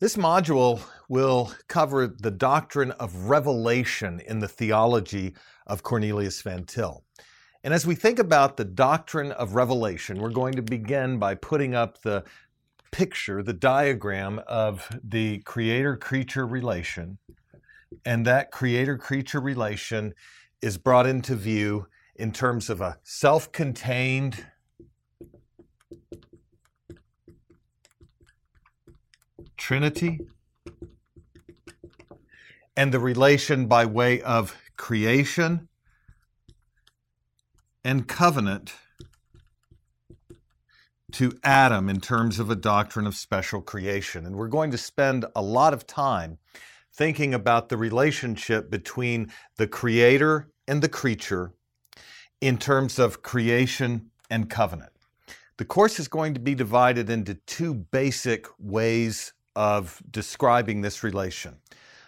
This module will cover the doctrine of revelation in the theology of Cornelius Van Til. And as we think about the doctrine of revelation, we're going to begin by putting up the picture, the diagram of the creator creature relation. And that creator creature relation is brought into view in terms of a self contained Trinity and the relation by way of creation and covenant to Adam in terms of a doctrine of special creation. And we're going to spend a lot of time thinking about the relationship between the creator and the creature in terms of creation and covenant. The course is going to be divided into two basic ways of describing this relation.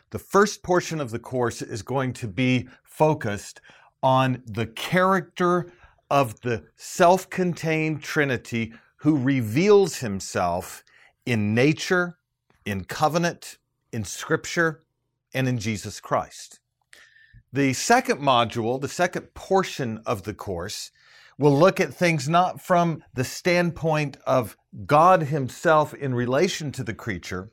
The first portion of the course is going to be focused on the character of the self contained Trinity who reveals himself in nature, in covenant, in scripture, and in Jesus Christ. The second module, the second portion of the course, will look at things not from the standpoint of God Himself in relation to the creature,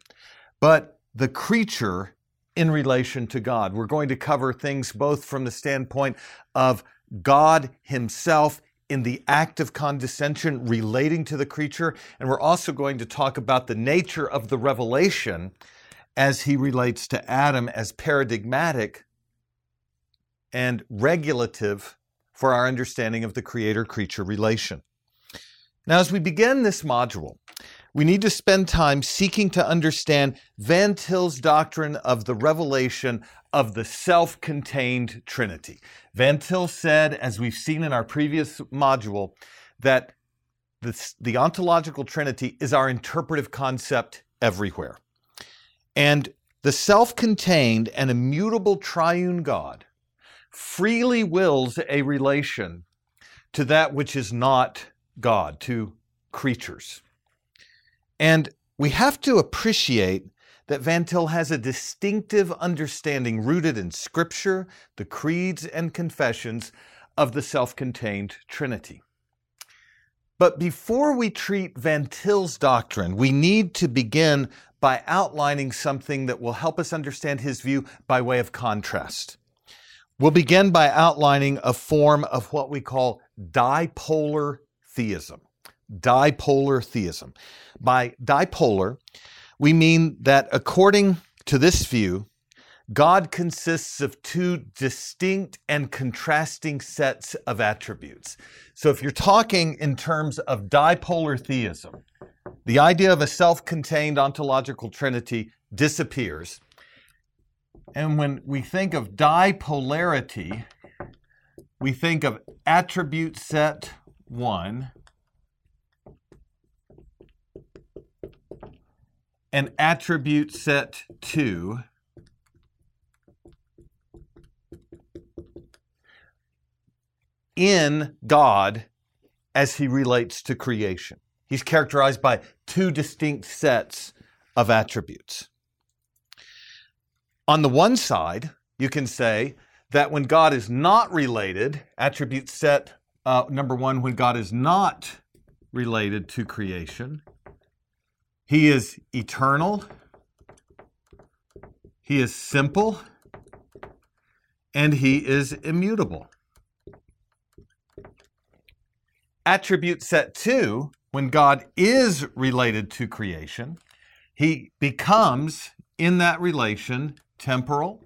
but the creature in relation to God. We're going to cover things both from the standpoint of God Himself in the act of condescension relating to the creature, and we're also going to talk about the nature of the revelation as he relates to Adam as paradigmatic and regulative for our understanding of the creator creature relation. Now, as we begin this module, we need to spend time seeking to understand Van Til's doctrine of the revelation of the self contained Trinity. Van Til said, as we've seen in our previous module, that the, the ontological Trinity is our interpretive concept everywhere. And the self contained and immutable triune God freely wills a relation to that which is not God, to creatures. And we have to appreciate that Van Til has a distinctive understanding rooted in Scripture, the creeds and confessions of the self contained Trinity. But before we treat Van Til's doctrine, we need to begin by outlining something that will help us understand his view by way of contrast. We'll begin by outlining a form of what we call dipolar theism dipolar theism. By dipolar, we mean that according to this view, God consists of two distinct and contrasting sets of attributes. So if you're talking in terms of dipolar theism, the idea of a self contained ontological trinity disappears. And when we think of dipolarity, we think of attribute set one and attribute set two. in God as he relates to creation. He's characterized by two distinct sets of attributes. On the one side, you can say that when God is not related, attribute set uh, number one, when God is not related to creation, he is eternal, He is simple, and He is immutable. Attribute set two, when God is related to creation, He becomes in that relation temporal.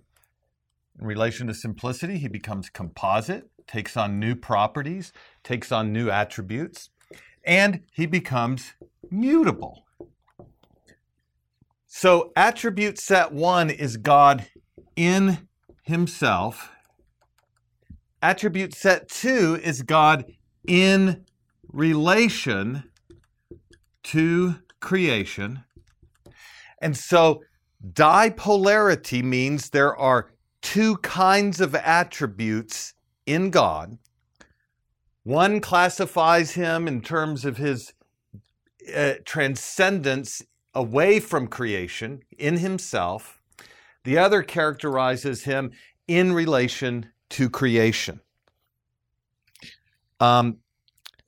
In relation to simplicity, He becomes composite, takes on new properties, takes on new attributes, and He becomes mutable. So, attribute set one is God in himself. Attribute set two is God in relation to creation. And so, dipolarity means there are two kinds of attributes in God. One classifies him in terms of his uh, transcendence away from creation in himself. The other characterizes him in relation to creation. Um,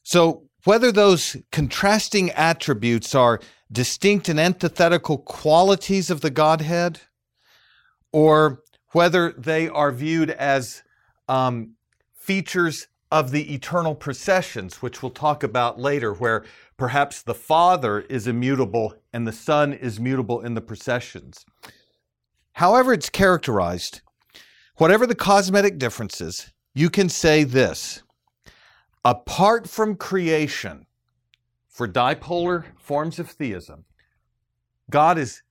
so, whether those contrasting attributes are distinct and antithetical qualities of the Godhead, or whether they are viewed as um, features of the eternal processions, which we'll talk about later, where perhaps the Father is immutable and the Son is mutable in the processions. However, it's characterized, whatever the cosmetic differences, you can say this apart from creation, for dipolar forms of theism, God is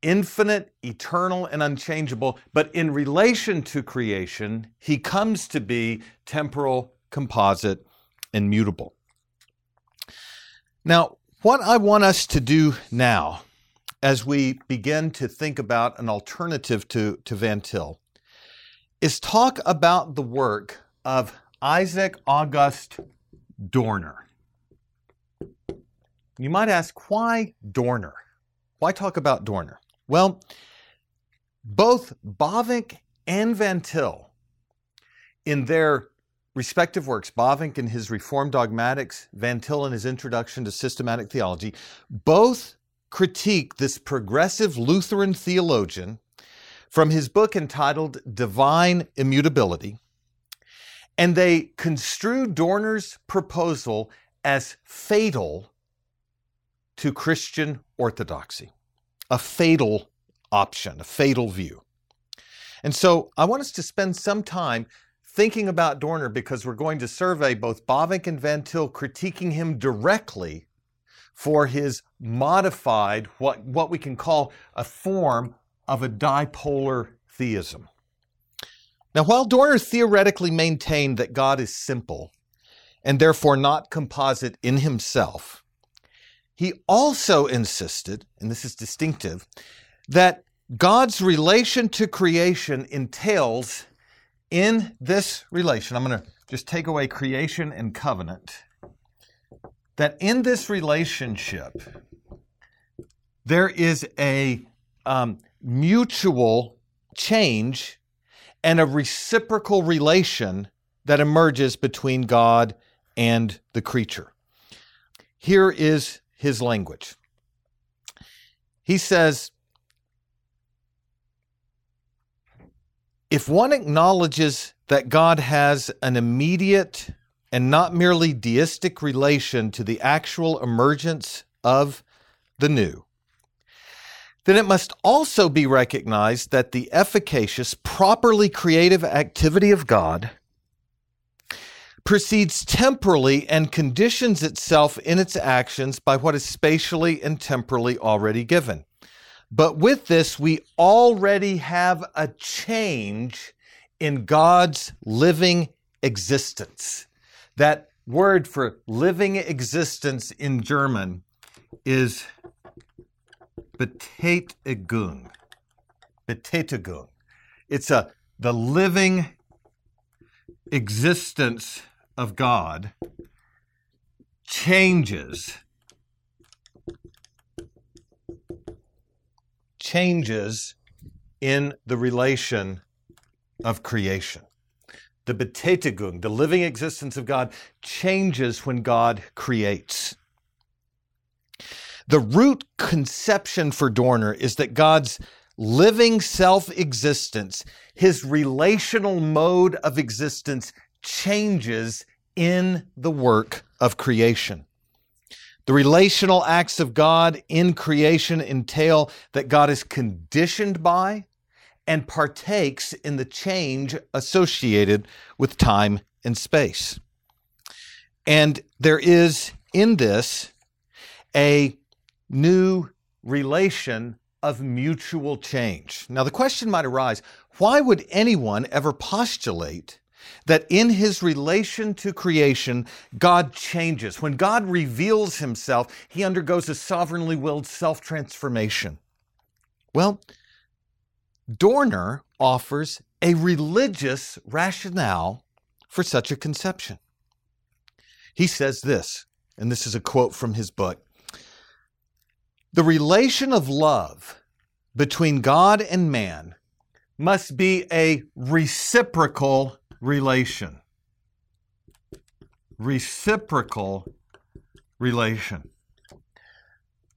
infinite, eternal, and unchangeable, but in relation to creation, he comes to be temporal, composite, and mutable. Now, what I want us to do now, as we begin to think about an alternative to, to Van Til, is talk about the work of Isaac August Dorner. You might ask, why Dorner? Why talk about Dorner? Well, both Bavinck and Van Til, in their respective works, Bavinck in his Reformed Dogmatics, Van Til in his Introduction to Systematic Theology, both critique this progressive Lutheran theologian from his book entitled Divine Immutability and they construe Dorner's proposal as fatal to Christian orthodoxy, a fatal option, a fatal view. And so I want us to spend some time thinking about Dorner because we're going to survey both Bavinck and Van Til, critiquing him directly for his modified, what, what we can call a form of a dipolar theism. Now, while Dorner theoretically maintained that God is simple and therefore not composite in himself, he also insisted, and this is distinctive, that God's relation to creation entails in this relation, I'm going to just take away creation and covenant, that in this relationship, there is a um, mutual change and a reciprocal relation that emerges between God and the creature. Here is his language. He says, if one acknowledges that God has an immediate and not merely deistic relation to the actual emergence of the new, then it must also be recognized that the efficacious, properly creative activity of God proceeds temporally and conditions itself in its actions by what is spatially and temporally already given. But with this, we already have a change in God's living existence. That word for living existence in German is Betätigung. Betätigung. It's a the living existence of God changes changes in the relation of creation. The Betätigung, the living existence of God, changes when God creates. The root conception for Dorner is that God's living self existence, his relational mode of existence, changes in the work of creation. The relational acts of God in creation entail that God is conditioned by and partakes in the change associated with time and space. And there is in this a new relation of mutual change. Now, the question might arise why would anyone ever postulate that in his relation to creation, God changes? When God reveals himself, he undergoes a sovereignly willed self transformation. Well, Dorner offers a religious rationale for such a conception. He says this, and this is a quote from his book The relation of love between God and man must be a reciprocal relation. Reciprocal relation.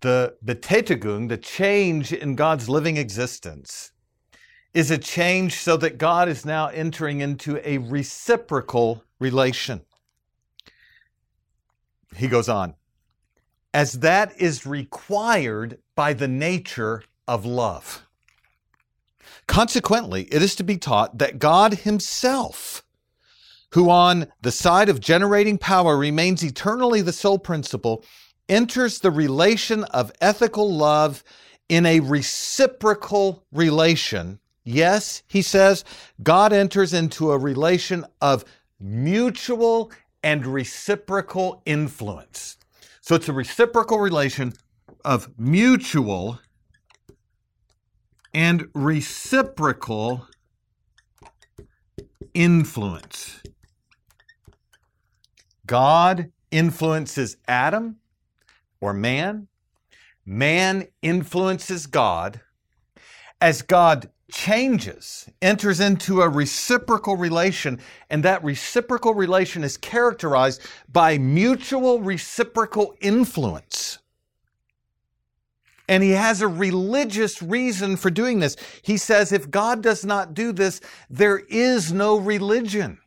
The betätigung, the change in God's living existence, is a change so that God is now entering into a reciprocal relation. He goes on, as that is required by the nature of love. Consequently, it is to be taught that God Himself, who on the side of generating power remains eternally the sole principle, enters the relation of ethical love in a reciprocal relation. Yes, he says, God enters into a relation of mutual and reciprocal influence. So it's a reciprocal relation of mutual and reciprocal influence. God influences Adam or man. Man influences God. As God changes, enters into a reciprocal relation, and that reciprocal relation is characterized by mutual reciprocal influence. And he has a religious reason for doing this. He says if God does not do this, there is no religion.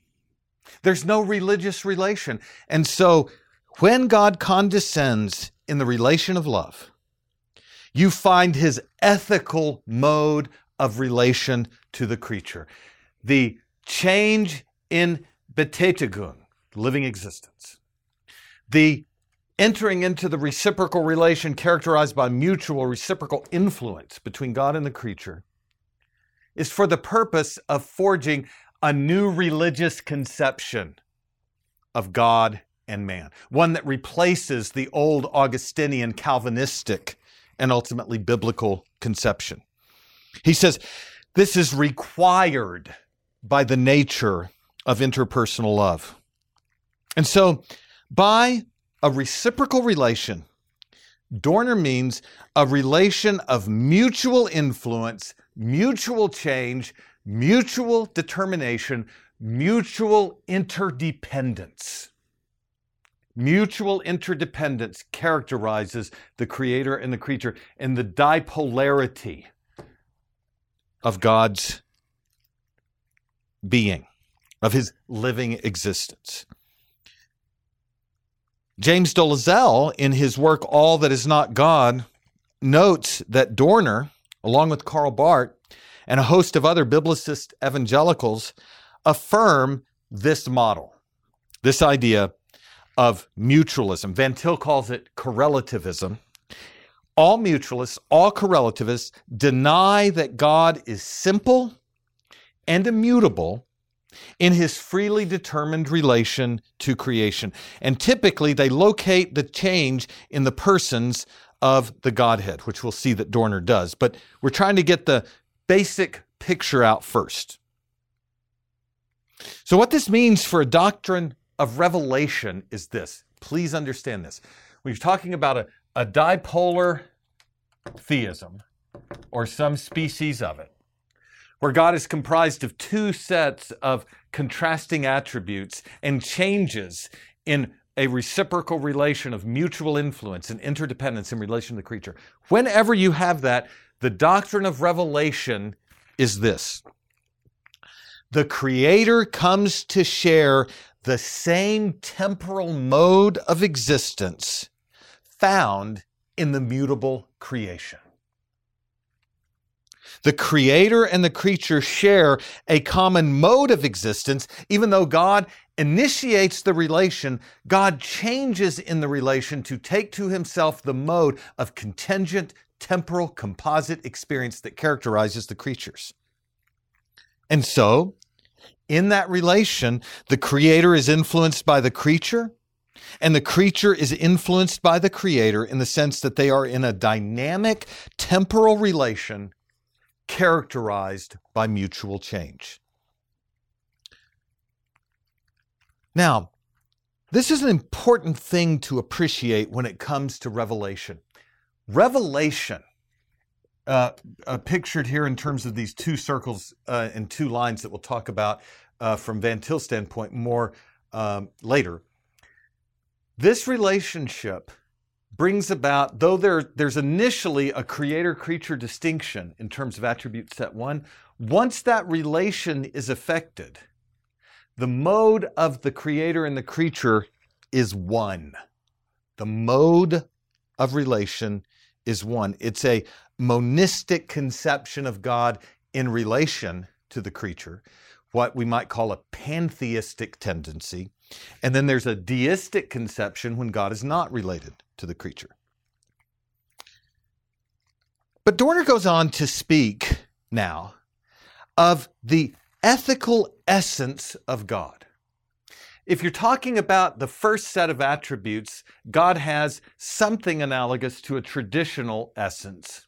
There's no religious relation. And so when God condescends in the relation of love, you find his ethical mode of relation to the creature. The change in betätigung, living existence. The entering into the reciprocal relation characterized by mutual reciprocal influence between God and the creature is for the purpose of forging a new religious conception of God and man, one that replaces the old Augustinian Calvinistic and ultimately biblical conception. He says this is required by the nature of interpersonal love. And so, by a reciprocal relation, Dorner means a relation of mutual influence, mutual change, mutual determination, mutual interdependence. Mutual interdependence characterizes the creator and the creature and the dipolarity of God's being, of his living existence. James Dolezal, in his work All That Is Not God, notes that Dorner, along with Karl Barth and a host of other biblicist evangelicals, affirm this model, this idea of mutualism. Van Til calls it correlativism all mutualists, all correlativists deny that God is simple and immutable in his freely determined relation to creation. And typically they locate the change in the persons of the Godhead, which we'll see that Dorner does. But we're trying to get the basic picture out first. So, what this means for a doctrine of revelation is this. Please understand this. When you're talking about a, a dipolar theism, or some species of it, where God is comprised of two sets of contrasting attributes and changes in a reciprocal relation of mutual influence and interdependence in relation to the creature. Whenever you have that, the doctrine of revelation is this the Creator comes to share the same temporal mode of existence found in the mutable creation. The creator and the creature share a common mode of existence. Even though God initiates the relation, God changes in the relation to take to himself the mode of contingent, temporal, composite experience that characterizes the creatures. And so, in that relation, the creator is influenced by the creature, and the creature is influenced by the creator in the sense that they are in a dynamic temporal relation characterized by mutual change. Now, this is an important thing to appreciate when it comes to revelation. Revelation, uh, uh, pictured here in terms of these two circles uh, and two lines that we'll talk about uh, from Van Til's standpoint more um, later. This relationship brings about, though there, there's initially a creator creature distinction in terms of attribute set one, once that relation is affected, the mode of the creator and the creature is one. The mode of relation is one. It's a monistic conception of God in relation to the creature, what we might call a pantheistic tendency. And then there's a deistic conception when God is not related to the creature. But Dorner goes on to speak now of the ethical essence of God. If you're talking about the first set of attributes, God has something analogous to a traditional essence.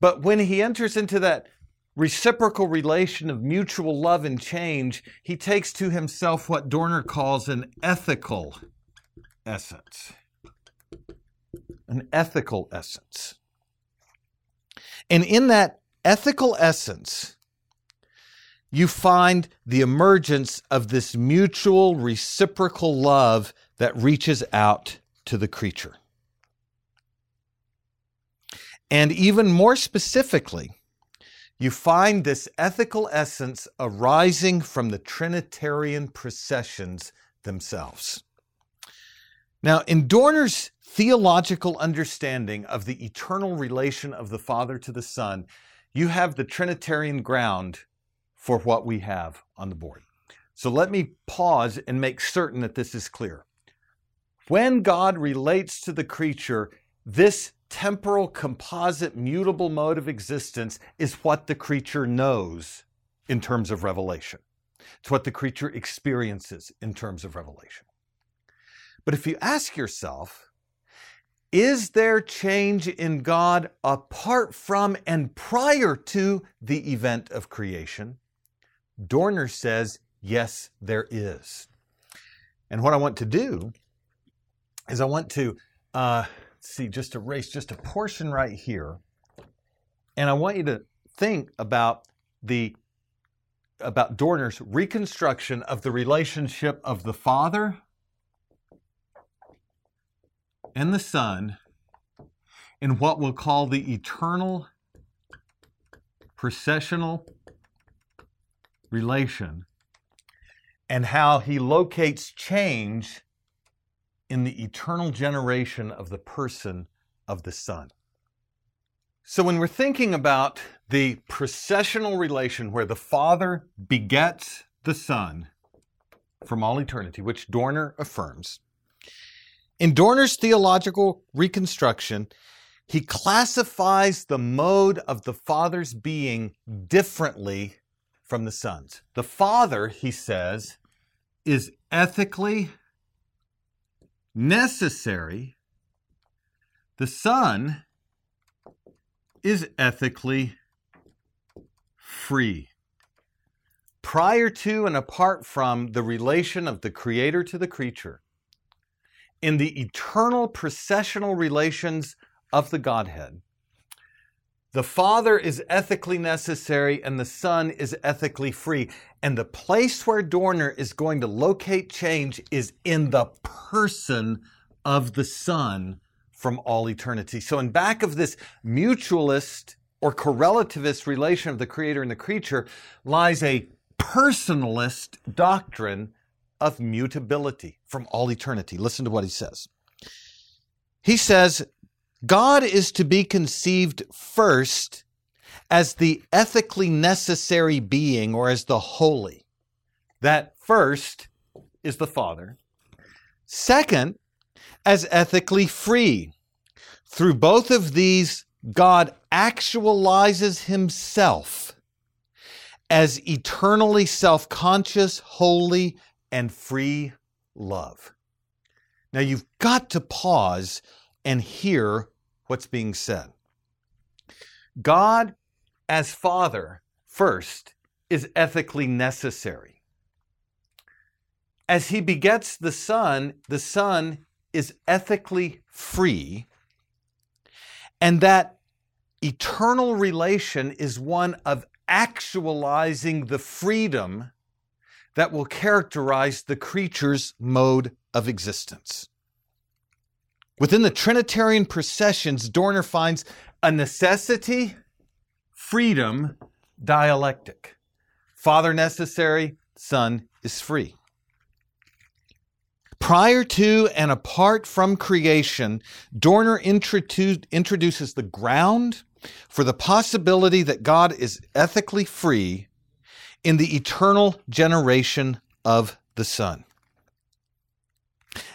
But when he enters into that reciprocal relation of mutual love and change, he takes to himself what Dorner calls an ethical essence. An ethical essence. And in that ethical essence, you find the emergence of this mutual reciprocal love that reaches out to the creature. And even more specifically, you find this ethical essence arising from the Trinitarian processions themselves. Now, in Dorner's theological understanding of the eternal relation of the Father to the Son, you have the Trinitarian ground for what we have on the board. So let me pause and make certain that this is clear. When God relates to the creature, this temporal, composite, mutable mode of existence is what the creature knows in terms of revelation. It's what the creature experiences in terms of revelation. But if you ask yourself, is there change in God apart from and prior to the event of creation? Dorner says, yes, there is. And what I want to do is I want to uh, see, just erase just a portion right here. And I want you to think about the about Dorner's reconstruction of the relationship of the Father and the Son in what we'll call the eternal processional relation and how he locates change in the eternal generation of the person of the Son. So, when we're thinking about the processional relation where the Father begets the Son from all eternity, which Dorner affirms, in Dorner's theological reconstruction, he classifies the mode of the Father's being differently from the Son's. The Father, he says, is ethically necessary, the Son is ethically free. Prior to and apart from the relation of the Creator to the creature, in the eternal processional relations of the Godhead, the Father is ethically necessary and the Son is ethically free. And the place where Dorner is going to locate change is in the person of the Son from all eternity. So, in back of this mutualist or correlativist relation of the Creator and the creature lies a personalist doctrine of mutability from all eternity. Listen to what he says. He says, God is to be conceived first as the ethically necessary being or as the holy. That first is the Father. Second, as ethically free. Through both of these, God actualizes himself as eternally self conscious, holy, and free love. Now you've got to pause and hear what's being said. God, as Father, first, is ethically necessary. As he begets the Son, the Son is ethically free. And that eternal relation is one of actualizing the freedom that will characterize the creature's mode of existence. Within the Trinitarian processions, Dorner finds a necessity, freedom, dialectic. Father necessary, Son is free. Prior to and apart from creation, Dorner introduces the ground for the possibility that God is ethically free in the eternal generation of the Son.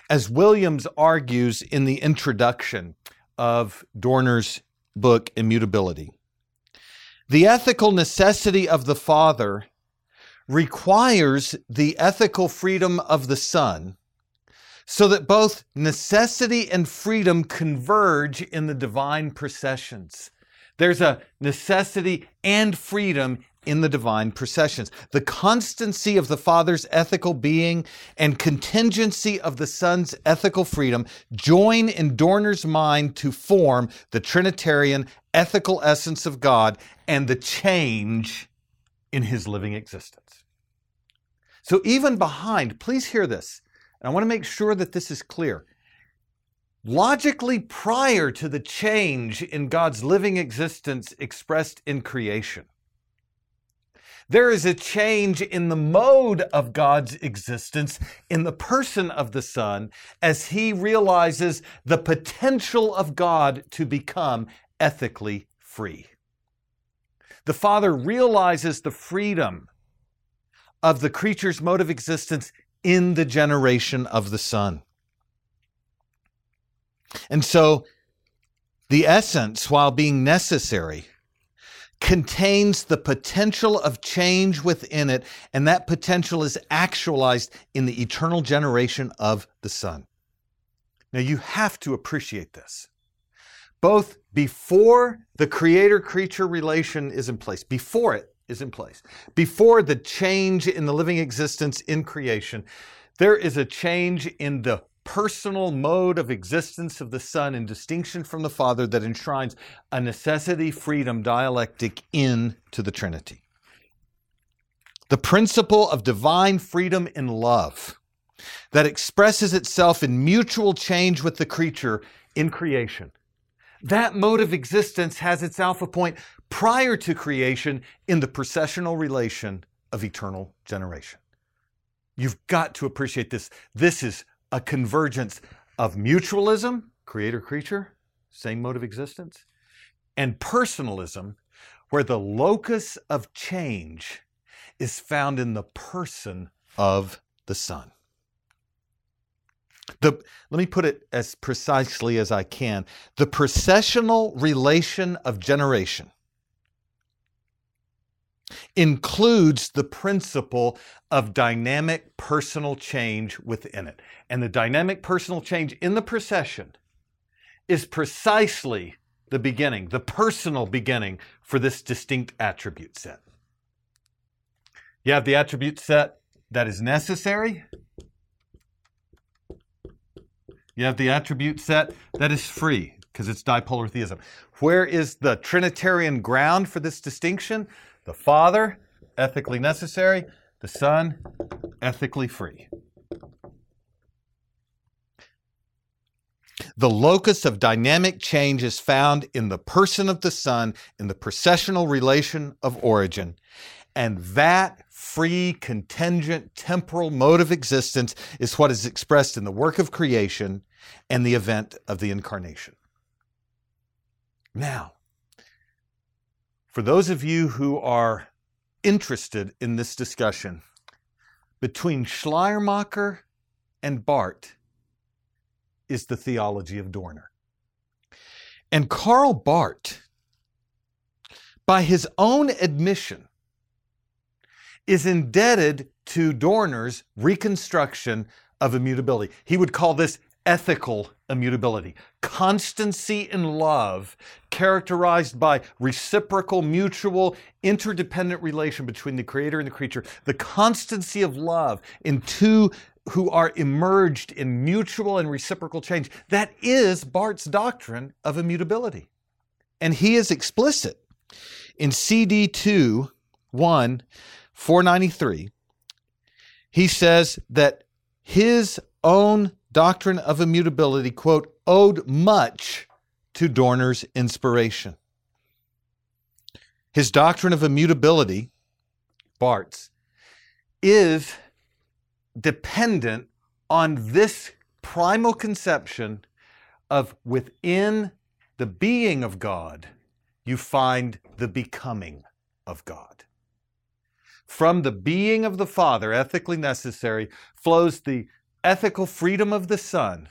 As Williams argues in the introduction of Dorner's book, Immutability, the ethical necessity of the Father requires the ethical freedom of the Son so that both necessity and freedom converge in the divine processions. There's a necessity and freedom in the divine processions. The constancy of the Father's ethical being and contingency of the Son's ethical freedom join in Dorner's mind to form the Trinitarian ethical essence of God and the change in his living existence. So, even behind, please hear this, and I want to make sure that this is clear logically prior to the change in God's living existence expressed in creation. There is a change in the mode of God's existence in the person of the Son as he realizes the potential of God to become ethically free. The Father realizes the freedom of the creature's mode of existence in the generation of the Son. And so the essence, while being necessary, contains the potential of change within it, and that potential is actualized in the eternal generation of the Son. Now, you have to appreciate this. Both before the creator creature relation is in place, before it is in place, before the change in the living existence in creation, there is a change in the personal mode of existence of the Son in distinction from the Father that enshrines a necessity freedom dialectic into the Trinity. The principle of divine freedom in love that expresses itself in mutual change with the creature in creation. That mode of existence has its alpha point prior to creation in the processional relation of eternal generation. You've got to appreciate this. This is a convergence of mutualism, creator creature, same mode of existence, and personalism, where the locus of change is found in the person of the Son. The, let me put it as precisely as I can. The processional relation of generation includes the principle of dynamic personal change within it. And the dynamic personal change in the procession is precisely the beginning, the personal beginning for this distinct attribute set. You have the attribute set that is necessary. You have the attribute set that is free because it's dipolar theism. Where is the Trinitarian ground for this distinction? The Father, ethically necessary, the Son, ethically free. The locus of dynamic change is found in the person of the Son, in the processional relation of origin. And that free, contingent, temporal mode of existence is what is expressed in the work of creation and the event of the incarnation. Now, for those of you who are interested in this discussion, between Schleiermacher and Barth is the theology of Dorner. And Karl Barth, by his own admission, is indebted to Dorner's reconstruction of immutability. He would call this ethical immutability, constancy in love, characterized by reciprocal, mutual, interdependent relation between the creator and the creature, the constancy of love in two who are emerged in mutual and reciprocal change. That is Barth's doctrine of immutability. And he is explicit. In CD2 1 493, he says that his own doctrine of immutability, quote, owed much to Dorner's inspiration. His doctrine of immutability, Barth's, is dependent on this primal conception of within the being of God, you find the becoming of God. From the being of the Father, ethically necessary, flows the ethical freedom of the Son.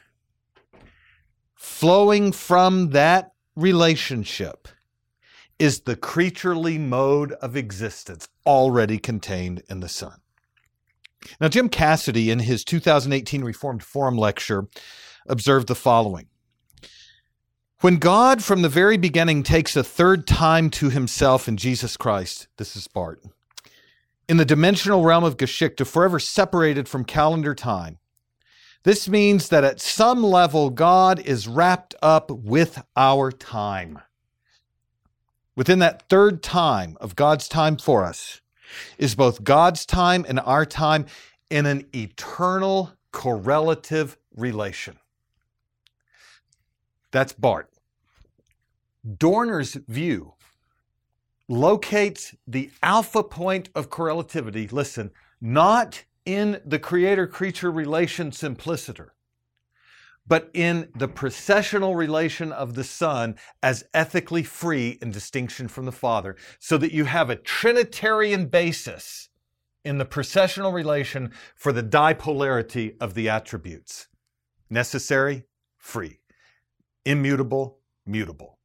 Flowing from that relationship is the creaturely mode of existence already contained in the Son. Now, Jim Cassidy, in his 2018 Reformed Forum lecture, observed the following When God, from the very beginning, takes a third time to himself in Jesus Christ, this is Barth, in the dimensional realm of Geschichte, forever separated from calendar time, this means that at some level, God is wrapped up with our time. Within that third time of God's time for us, is both God's time and our time in an eternal correlative relation. That's Barth. Dorner's view locates the alpha point of correlativity, listen, not in the creator creature relation simpliciter, but in the processional relation of the Son as ethically free in distinction from the Father, so that you have a Trinitarian basis in the processional relation for the dipolarity of the attributes. Necessary, free, immutable, mutable,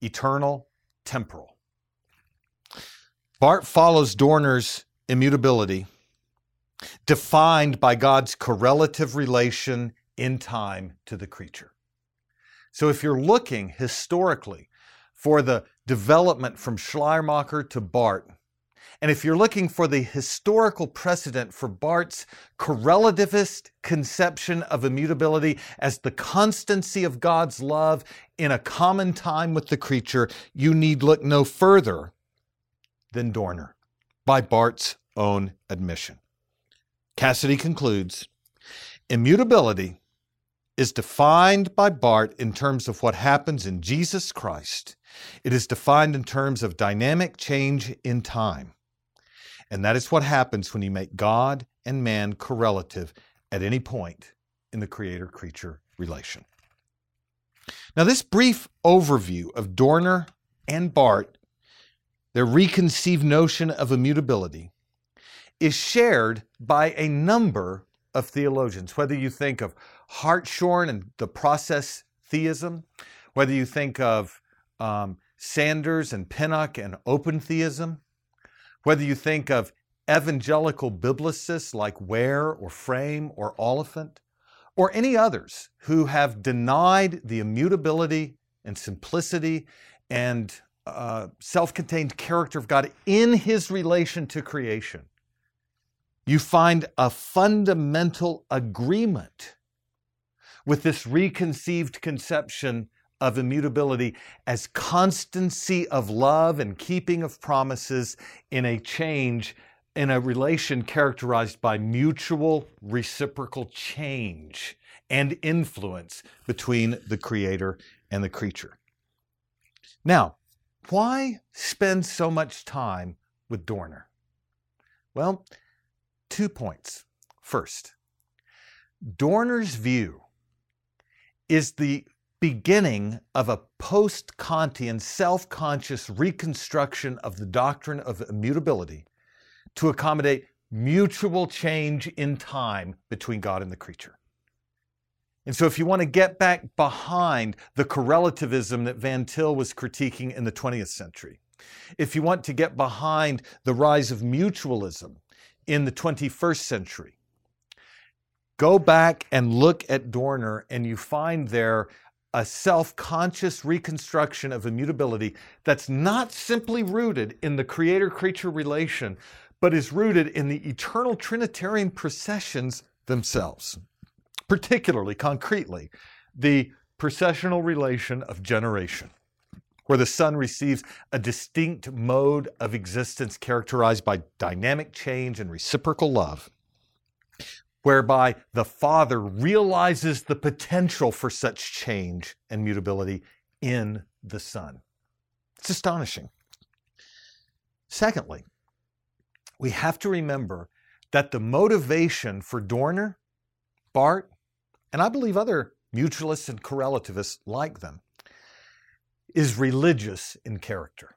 eternal, temporal. Barth follows Dorner's immutability, defined by God's correlative relation in time to the creature. So if you're looking historically for the development from Schleiermacher to Barth, and if you're looking for the historical precedent for Barth's correlativist conception of immutability as the constancy of God's love in a common time with the creature, you need look no further than Dorner, by Barth's own admission. Cassidy concludes Immutability is defined by Barth in terms of what happens in Jesus Christ. It is defined in terms of dynamic change in time. And that is what happens when you make God and man correlative at any point in the creator creature relation. Now, this brief overview of Dorner and Barth, their reconceived notion of immutability, is shared by a number of theologians, whether you think of Hartshorne and the process theism, whether you think of um, Sanders and Pinnock and open theism, whether you think of evangelical biblicists like Ware or Frame or Oliphint, or any others who have denied the immutability and simplicity and uh, self contained character of God in his relation to creation, you find a fundamental agreement with this reconceived conception of immutability as constancy of love and keeping of promises in a change in a relation characterized by mutual reciprocal change and influence between the creator and the creature. Now, why spend so much time with Dorner? Well, two points. First, Dorner's view is the beginning of a post Kantian self conscious reconstruction of the doctrine of immutability to accommodate mutual change in time between God and the creature. And so, if you want to get back behind the correlativism that Van Til was critiquing in the 20th century, if you want to get behind the rise of mutualism in the 21st century, go back and look at Dorner, and you find there a self conscious reconstruction of immutability that's not simply rooted in the creator creature relation, but is rooted in the eternal Trinitarian processions themselves, particularly, concretely, the processional relation of generation. Where the Son receives a distinct mode of existence characterized by dynamic change and reciprocal love, whereby the Father realizes the potential for such change and mutability in the Son. It's astonishing. Secondly, we have to remember that the motivation for Dorner, Barth, and I believe other mutualists and correlativists like them, is religious in character.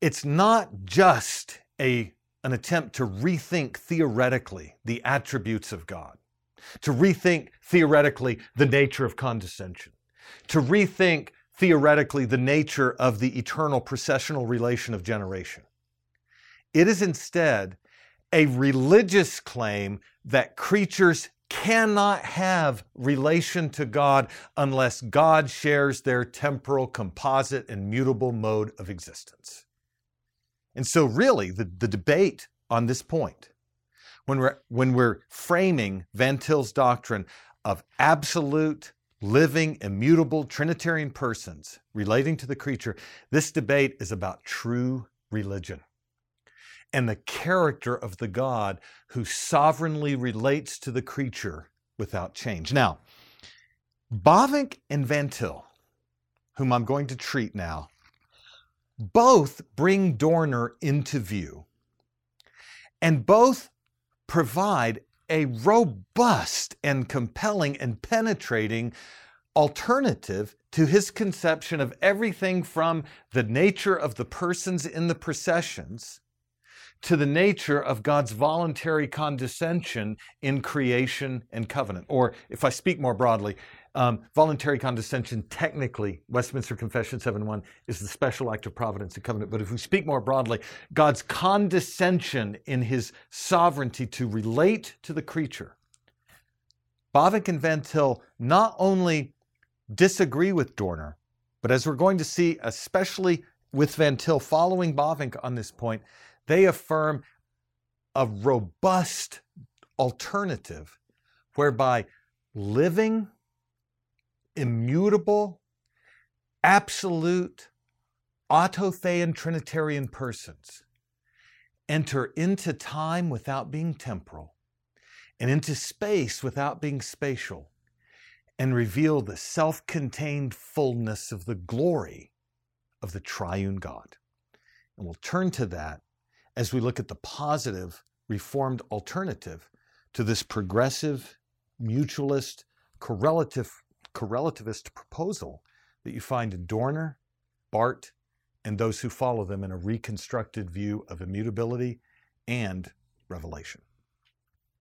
It's not just a, an attempt to rethink theoretically the attributes of God, to rethink theoretically the nature of condescension, to rethink theoretically the nature of the eternal processional relation of generation. It is instead a religious claim that creatures cannot have relation to God unless God shares their temporal, composite, and mutable mode of existence. And so, really, the, the debate on this point, when we're, when we're framing Van Til's doctrine of absolute, living, immutable Trinitarian persons relating to the creature, this debate is about true religion and the character of the God who sovereignly relates to the creature without change. Now, Bavinck and Van Til, whom I'm going to treat now, both bring Dorner into view, and both provide a robust and compelling and penetrating alternative to his conception of everything from the nature of the persons in the processions to the nature of God's voluntary condescension in creation and covenant. Or if I speak more broadly, um, voluntary condescension, technically, Westminster Confession 7.1 is the special act of providence and covenant. But if we speak more broadly, God's condescension in his sovereignty to relate to the creature. Bavinck and Van Til not only disagree with Dorner, but as we're going to see, especially with Van Til following Bavinck on this point, they affirm a robust alternative whereby living, immutable, absolute, autothean Trinitarian persons enter into time without being temporal and into space without being spatial and reveal the self contained fullness of the glory of the triune God. And we'll turn to that as we look at the positive reformed alternative to this progressive, mutualist, correlative, correlativist proposal that you find in Dorner, Barth, and those who follow them in a reconstructed view of immutability and revelation.